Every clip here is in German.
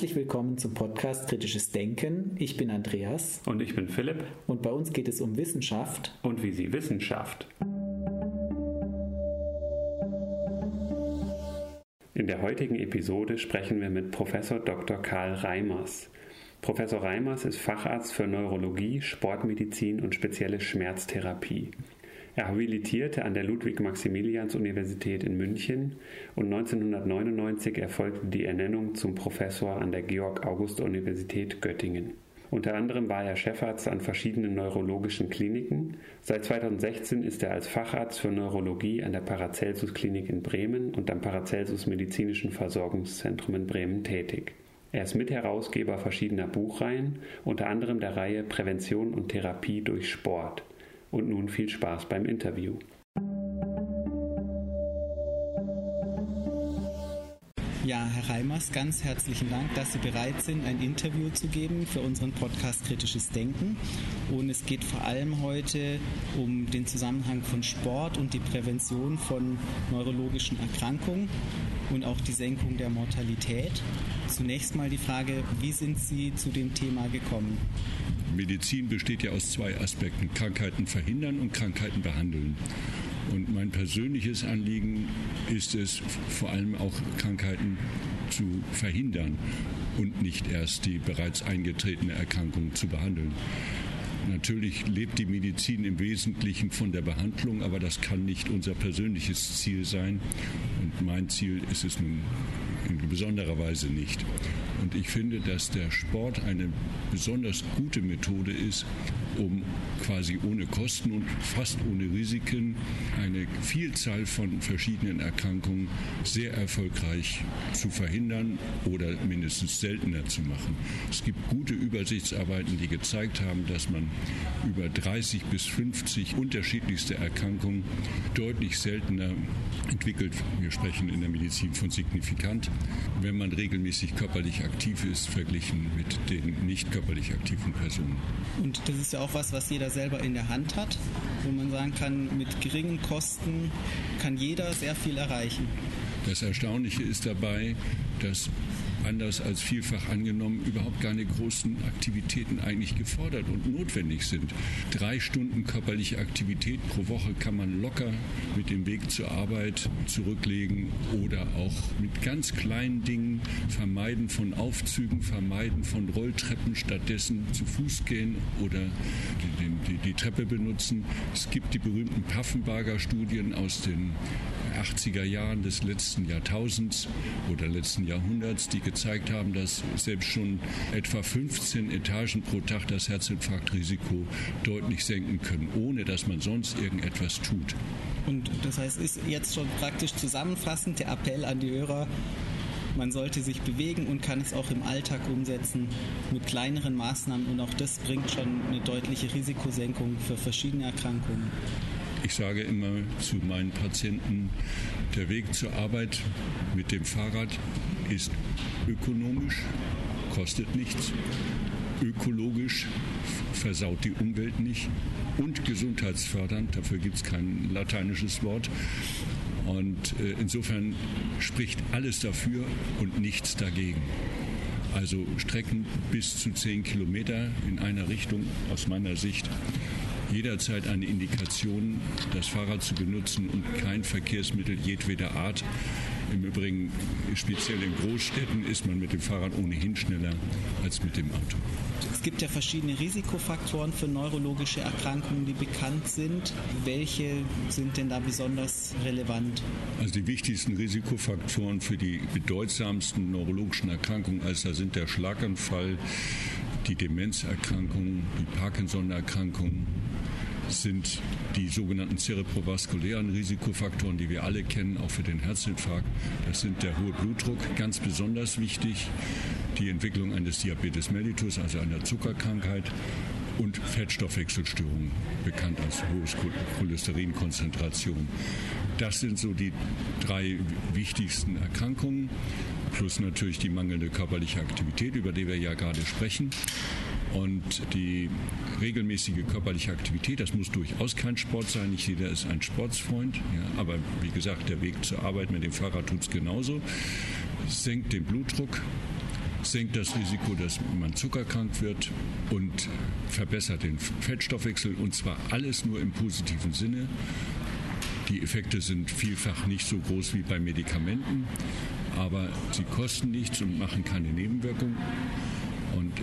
Herzlich willkommen zum Podcast Kritisches Denken. Ich bin Andreas. Und ich bin Philipp. Und bei uns geht es um Wissenschaft. Und wie sie Wissenschaft. In der heutigen Episode sprechen wir mit Professor Dr. Karl Reimers. Professor Reimers ist Facharzt für Neurologie, Sportmedizin und spezielle Schmerztherapie. Er habilitierte an der Ludwig-Maximilians-Universität in München und 1999 erfolgte die Ernennung zum Professor an der Georg-August-Universität Göttingen. Unter anderem war er Chefarzt an verschiedenen neurologischen Kliniken. Seit 2016 ist er als Facharzt für Neurologie an der Paracelsus Klinik in Bremen und am Paracelsus Medizinischen Versorgungszentrum in Bremen tätig. Er ist Mitherausgeber verschiedener Buchreihen, unter anderem der Reihe Prävention und Therapie durch Sport. Und nun viel Spaß beim Interview. Ja, Herr Reimers, ganz herzlichen Dank, dass Sie bereit sind, ein Interview zu geben für unseren Podcast Kritisches Denken. Und es geht vor allem heute um den Zusammenhang von Sport und die Prävention von neurologischen Erkrankungen und auch die Senkung der Mortalität. Zunächst mal die Frage, wie sind Sie zu dem Thema gekommen? Medizin besteht ja aus zwei Aspekten, Krankheiten verhindern und Krankheiten behandeln. Und mein persönliches Anliegen ist es, vor allem auch Krankheiten zu verhindern und nicht erst die bereits eingetretene Erkrankung zu behandeln. Natürlich lebt die Medizin im Wesentlichen von der Behandlung, aber das kann nicht unser persönliches Ziel sein. Und mein Ziel ist es nun in besonderer Weise nicht. Und ich finde, dass der Sport eine besonders gute Methode ist, um quasi ohne Kosten und fast ohne Risiken eine Vielzahl von verschiedenen Erkrankungen sehr erfolgreich zu verhindern oder mindestens seltener zu machen. Es gibt gute Übersichtsarbeiten, die gezeigt haben, dass man über 30 bis 50 unterschiedlichste Erkrankungen deutlich seltener entwickelt. Wir sprechen in der Medizin von signifikant, wenn man regelmäßig körperlich aktiv ist, verglichen mit den nicht körperlich aktiven Personen. Und das ist ja auch was, was jeder selber in der Hand hat, wo man sagen kann, mit geringen Kosten kann jeder sehr viel erreichen. Das Erstaunliche ist dabei, dass anders als vielfach angenommen, überhaupt keine großen Aktivitäten eigentlich gefordert und notwendig sind. Drei Stunden körperliche Aktivität pro Woche kann man locker mit dem Weg zur Arbeit zurücklegen oder auch mit ganz kleinen Dingen vermeiden von Aufzügen, vermeiden von Rolltreppen, stattdessen zu Fuß gehen oder die, die, die Treppe benutzen. Es gibt die berühmten Paffenbarger Studien aus den 80er Jahren des letzten Jahrtausends oder letzten Jahrhunderts, die gezeigt haben, dass selbst schon etwa 15 Etagen pro Tag das Herzinfarktrisiko deutlich senken können, ohne dass man sonst irgendetwas tut. Und das heißt, ist jetzt schon praktisch zusammenfassend der Appell an die Hörer, man sollte sich bewegen und kann es auch im Alltag umsetzen mit kleineren Maßnahmen und auch das bringt schon eine deutliche Risikosenkung für verschiedene Erkrankungen. Ich sage immer zu meinen Patienten, der Weg zur Arbeit mit dem Fahrrad ist ökonomisch, kostet nichts, ökologisch versaut die Umwelt nicht und gesundheitsfördernd, dafür gibt es kein lateinisches Wort. Und äh, insofern spricht alles dafür und nichts dagegen. Also Strecken bis zu 10 Kilometer in einer Richtung aus meiner Sicht jederzeit eine Indikation, das Fahrrad zu benutzen und kein Verkehrsmittel jedweder Art. Im Übrigen, speziell in Großstädten, ist man mit dem Fahrrad ohnehin schneller als mit dem Auto. Es gibt ja verschiedene Risikofaktoren für neurologische Erkrankungen, die bekannt sind. Welche sind denn da besonders relevant? Also die wichtigsten Risikofaktoren für die bedeutsamsten neurologischen Erkrankungen, also sind der Schlaganfall, die Demenzerkrankung, die Parkinson-Erkrankung, sind die sogenannten zerebrovaskulären Risikofaktoren, die wir alle kennen, auch für den Herzinfarkt. Das sind der hohe Blutdruck, ganz besonders wichtig, die Entwicklung eines Diabetes mellitus, also einer Zuckerkrankheit und Fettstoffwechselstörungen, bekannt als hohe Cholesterinkonzentration. Das sind so die drei wichtigsten Erkrankungen, plus natürlich die mangelnde körperliche Aktivität, über die wir ja gerade sprechen. Und die regelmäßige körperliche Aktivität, das muss durchaus kein Sport sein, nicht jeder ist ein Sportsfreund, ja, aber wie gesagt, der Weg zur Arbeit mit dem Fahrrad tut es genauso, senkt den Blutdruck, senkt das Risiko, dass man zuckerkrank wird und verbessert den Fettstoffwechsel und zwar alles nur im positiven Sinne. Die Effekte sind vielfach nicht so groß wie bei Medikamenten, aber sie kosten nichts und machen keine Nebenwirkungen.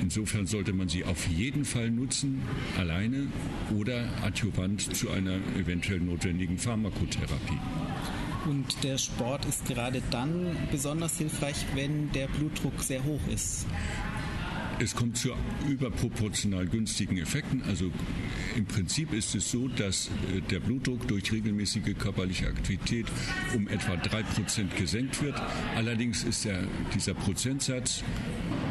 Insofern sollte man sie auf jeden Fall nutzen, alleine oder adjuvant zu einer eventuell notwendigen Pharmakotherapie. Und der Sport ist gerade dann besonders hilfreich, wenn der Blutdruck sehr hoch ist. Es kommt zu überproportional günstigen Effekten. Also im Prinzip ist es so, dass äh, der Blutdruck durch regelmäßige körperliche Aktivität um etwa 3% gesenkt wird. Allerdings ist der, dieser Prozentsatz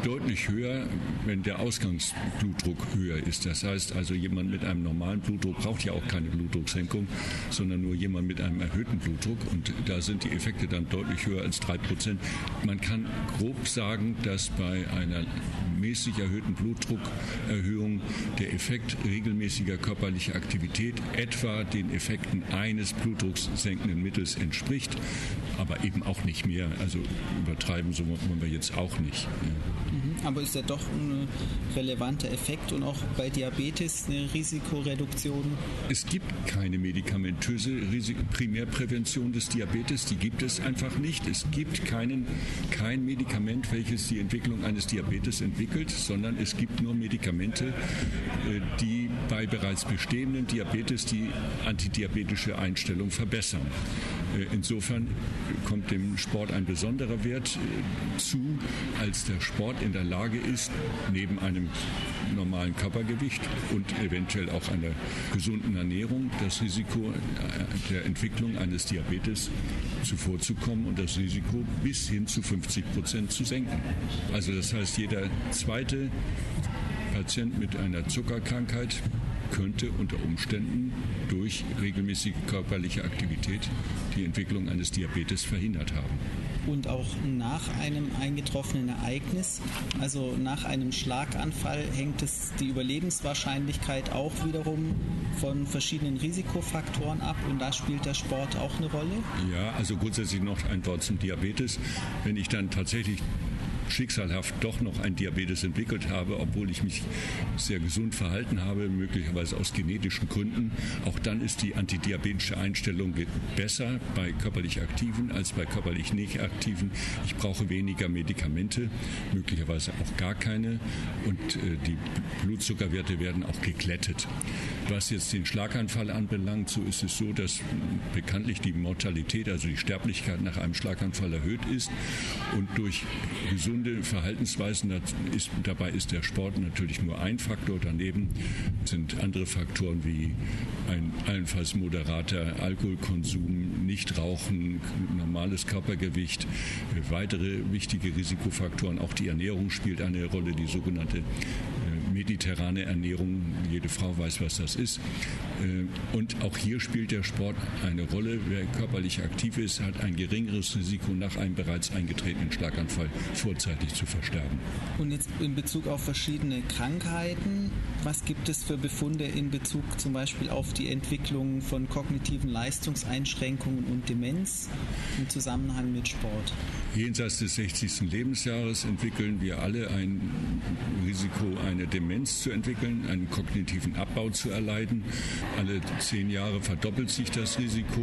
deutlich höher, wenn der Ausgangsblutdruck höher ist. Das heißt also, jemand mit einem normalen Blutdruck braucht ja auch keine Blutdrucksenkung, sondern nur jemand mit einem erhöhten Blutdruck. Und da sind die Effekte dann deutlich höher als 3%. Man kann grob sagen, dass bei einer mäßig erhöhten Blutdruckerhöhung der Effekt regelmäßiger körperlicher Aktivität etwa den Effekten eines blutdrucksenkenden Mittels entspricht, aber eben auch nicht mehr. Also übertreiben so wollen wir jetzt auch nicht. Mhm, aber ist ja doch ein relevanter Effekt und auch bei Diabetes eine Risikoreduktion? Es gibt keine medikamentöse Primärprävention des Diabetes, die gibt es einfach nicht. Es gibt keinen, kein Medikament, welches die Entwicklung eines Diabetes entwickelt, sondern es gibt nur Medikamente, äh, die bei bereits bestehenden Diabetes die antidiabetische Einstellung verbessern. Äh, insofern kommt dem Sport ein besonderer Wert äh, zu, als der Sport in der Lage ist, neben einem normalen Körpergewicht und eventuell auch einer gesunden Ernährung das Risiko äh, der Entwicklung eines Diabetes zuvorzukommen und das Risiko bis hin zu 50 Prozent zu senken. Also das heißt, jeder zweite Patient mit einer Zuckerkrankheit könnte unter Umständen durch regelmäßige körperliche Aktivität die Entwicklung eines Diabetes verhindert haben. Und auch nach einem eingetroffenen Ereignis, also nach einem Schlaganfall, hängt es die Überlebenswahrscheinlichkeit auch wiederum von verschiedenen Risikofaktoren ab und da spielt der Sport auch eine Rolle? Ja, also grundsätzlich noch ein Wort zum Diabetes. Wenn ich dann tatsächlich schicksalhaft doch noch ein Diabetes entwickelt habe, obwohl ich mich sehr gesund verhalten habe, möglicherweise aus genetischen Gründen. Auch dann ist die antidiabetische Einstellung besser bei körperlich Aktiven als bei körperlich nicht Aktiven. Ich brauche weniger Medikamente, möglicherweise auch gar keine und äh, die Blutzuckerwerte werden auch geglättet. Was jetzt den Schlaganfall anbelangt, so ist es so, dass bekanntlich die Mortalität, also die Sterblichkeit nach einem Schlaganfall erhöht ist und durch gesunde gesunde Verhaltensweisen. Ist, dabei ist der Sport natürlich nur ein Faktor. Daneben sind andere Faktoren wie ein allenfalls moderater Alkoholkonsum, Nichtrauchen, normales Körpergewicht, weitere wichtige Risikofaktoren. Auch die Ernährung spielt eine Rolle, die sogenannte mediterrane Ernährung. Jede Frau weiß, was das ist. Äh, und auch hier spielt der Sport eine Rolle. Wer körperlich aktiv ist, hat ein geringeres Risiko, nach einem bereits eingetretenen Schlaganfall vorzeitig zu versterben. Und jetzt in Bezug auf verschiedene Krankheiten, was gibt es für Befunde in Bezug zum Beispiel auf die Entwicklung von kognitiven Leistungseinschränkungen und Demenz im Zusammenhang mit Sport? Jenseits des 60. Lebensjahres entwickeln wir alle ein Risiko, eine Demenz zu entwickeln, einen kognitiven Abbau zu erleiden. Alle zehn Jahre verdoppelt sich das Risiko.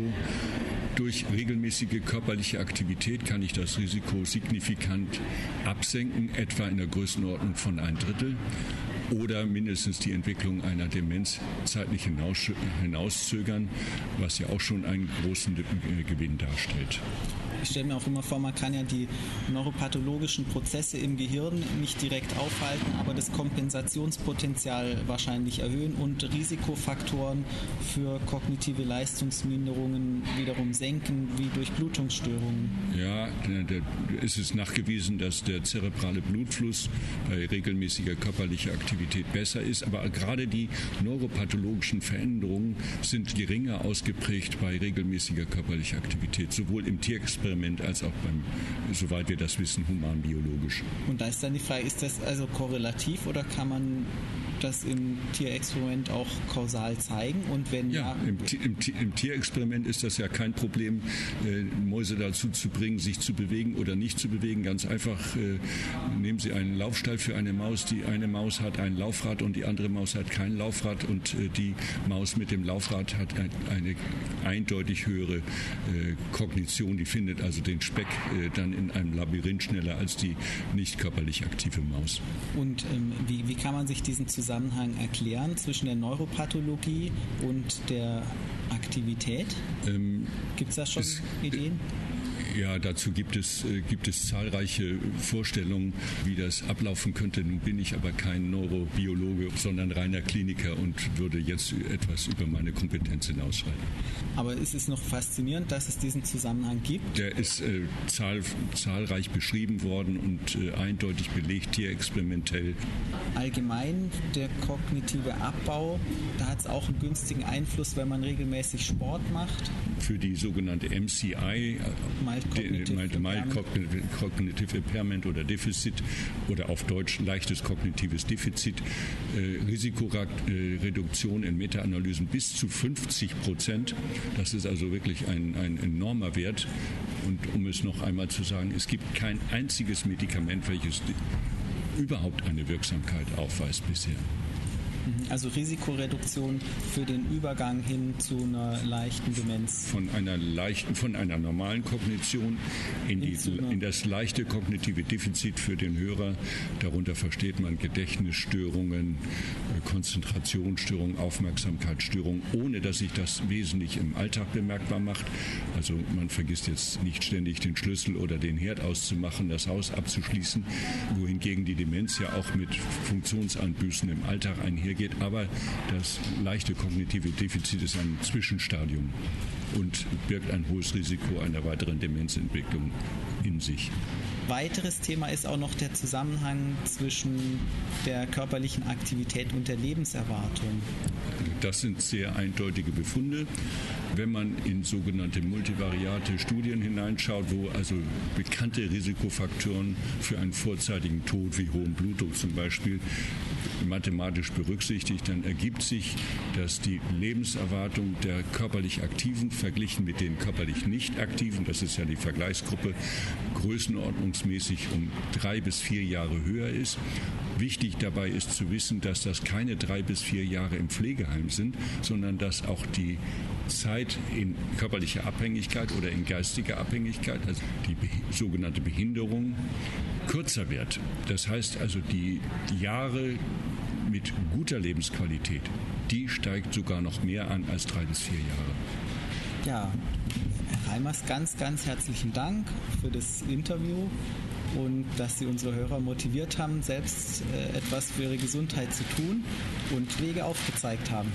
Durch regelmäßige körperliche Aktivität kann ich das Risiko signifikant absenken, etwa in der Größenordnung von ein Drittel oder mindestens die Entwicklung einer Demenz zeitlich hinauszögern, was ja auch schon einen großen Gewinn darstellt ich stelle mir auch immer vor, man kann ja die neuropathologischen Prozesse im Gehirn nicht direkt aufhalten, aber das Kompensationspotenzial wahrscheinlich erhöhen und Risikofaktoren für kognitive Leistungsminderungen wiederum senken, wie Durchblutungsstörungen. Ja, da ist es nachgewiesen, dass der zerebrale Blutfluss bei regelmäßiger körperlicher Aktivität besser ist, aber gerade die neuropathologischen Veränderungen sind geringer ausgeprägt bei regelmäßiger körperlicher Aktivität, sowohl im Tierexperiment Tierexperiment als auch beim, soweit wir das wissen, humanbiologisch. Und da ist dann die Frage, ist das also korrelativ oder kann man das im Tierexperiment auch kausal zeigen? Und wenn ja, ja im, im, im, Tierexperiment ist das ja kein Problem, äh, Mäuse dazu zu bringen, sich zu bewegen oder nicht zu bewegen. Ganz einfach äh, nehmen Sie einen Laufstall für eine Maus. Die eine Maus hat ein Laufrad und die andere Maus hat kein Laufrad und äh, die Maus mit dem Laufrad hat ein, eine eindeutig höhere äh, Kognition. Die findet also den Speck äh, dann in einem Labyrinth schneller als die nicht körperlich aktive Maus. Und ähm, wie, wie kann man sich diesen Zusammenhang erklären zwischen der Neuropathologie und der Aktivität? Ähm, Gibt es da schon es, Ideen? Ja, dazu gibt es, äh, gibt es zahlreiche Vorstellungen, wie das ablaufen könnte. Nun bin ich aber kein Neurobiologe, sondern reiner Kliniker und würde jetzt etwas über meine Kompetenz hinausschreiten. Aber ist es noch faszinierend, dass es diesen Zusammenhang gibt? Der ist äh, zahl, zahlreich beschrieben worden und äh, eindeutig belegt, hier experimentell. Allgemein der kognitive Abbau, da hat es auch einen günstigen Einfluss, wenn man regelmäßig Sport macht. Für die sogenannte MCI, Mild Cognitive, Impairment oder Defizit oder auf Deutsch leichtes kognitives Defizit, äh, Risikoreduktion in Meta-Analysen bis zu 50 Prozent. Das ist also wirklich ein, ein enormer Wert. Und um es noch einmal zu sagen, es gibt kein einziges Medikament, welches überhaupt eine Wirksamkeit aufweist bisher. Mhm. Also Risikoreduktion für den Übergang hin zu einer leichten Demenz. Von einer leichten, von einer normalen Kognition in, die, in das leichte kognitive Defizit für den Hörer. Darunter versteht man Gedächtnisstörungen, äh, Konzentrationsstörungen, Aufmerksamkeitsstörungen, ohne dass sich das wesentlich im Alltag bemerkbar macht. Also man vergisst jetzt nicht ständig den Schlüssel oder den Herd auszumachen, das Haus abzuschließen, wohingegen die Demenz ja auch mit Funktionsanbüßen im Alltag einher geht. Aber das leichte kognitive Defizit ist ein Zwischenstadium und birgt ein hohes Risiko einer weiteren Demenzentwicklung in sich. Weiteres Thema ist auch noch der Zusammenhang zwischen der körperlichen Aktivität und der Lebenserwartung. Das sind sehr eindeutige Befunde. Wenn man in sogenannte multivariate Studien hineinschaut, wo also bekannte Risikofaktoren für einen vorzeitigen Tod wie hohen Blutdruck zum Beispiel mathematisch berücksichtigt, dann ergibt sich, dass die Lebenserwartung der körperlich Aktiven verglichen mit den körperlich nicht Aktiven, das ist ja die Vergleichsgruppe, größenordnungsmäßig um drei bis vier Jahre höher ist. Wichtig dabei ist zu wissen, dass das keine drei bis vier Jahre im Pflegeheim sind, sondern dass auch die Zeit in körperlicher Abhängigkeit oder in geistiger Abhängigkeit, also die sogenannte Behinderung, kürzer wird. Das heißt also, die Jahre mit guter Lebensqualität, die steigt sogar noch mehr an als drei bis vier Jahre. Ja, Herr Reimers, ganz, ganz herzlichen Dank für das Interview und dass Sie unsere Hörer motiviert haben, selbst äh, etwas für ihre Gesundheit zu tun und Wege aufgezeigt haben.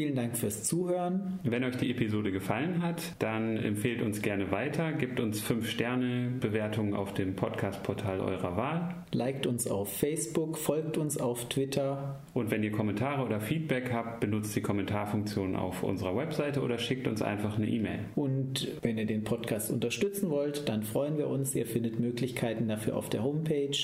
Vielen Dank fürs Zuhören. Wenn euch die Episode gefallen hat, dann empfehlt uns gerne weiter, gebt uns 5 Sterne Bewertungen auf dem Podcast-Portal eurer Wahl. Liked uns auf Facebook, folgt uns auf Twitter. Und wenn ihr Kommentare oder Feedback habt, benutzt die Kommentarfunktion auf unserer Webseite oder schickt uns einfach eine E-Mail. Und wenn ihr den Podcast unterstützen wollt, dann freuen wir uns. Ihr findet Möglichkeiten dafür auf der Homepage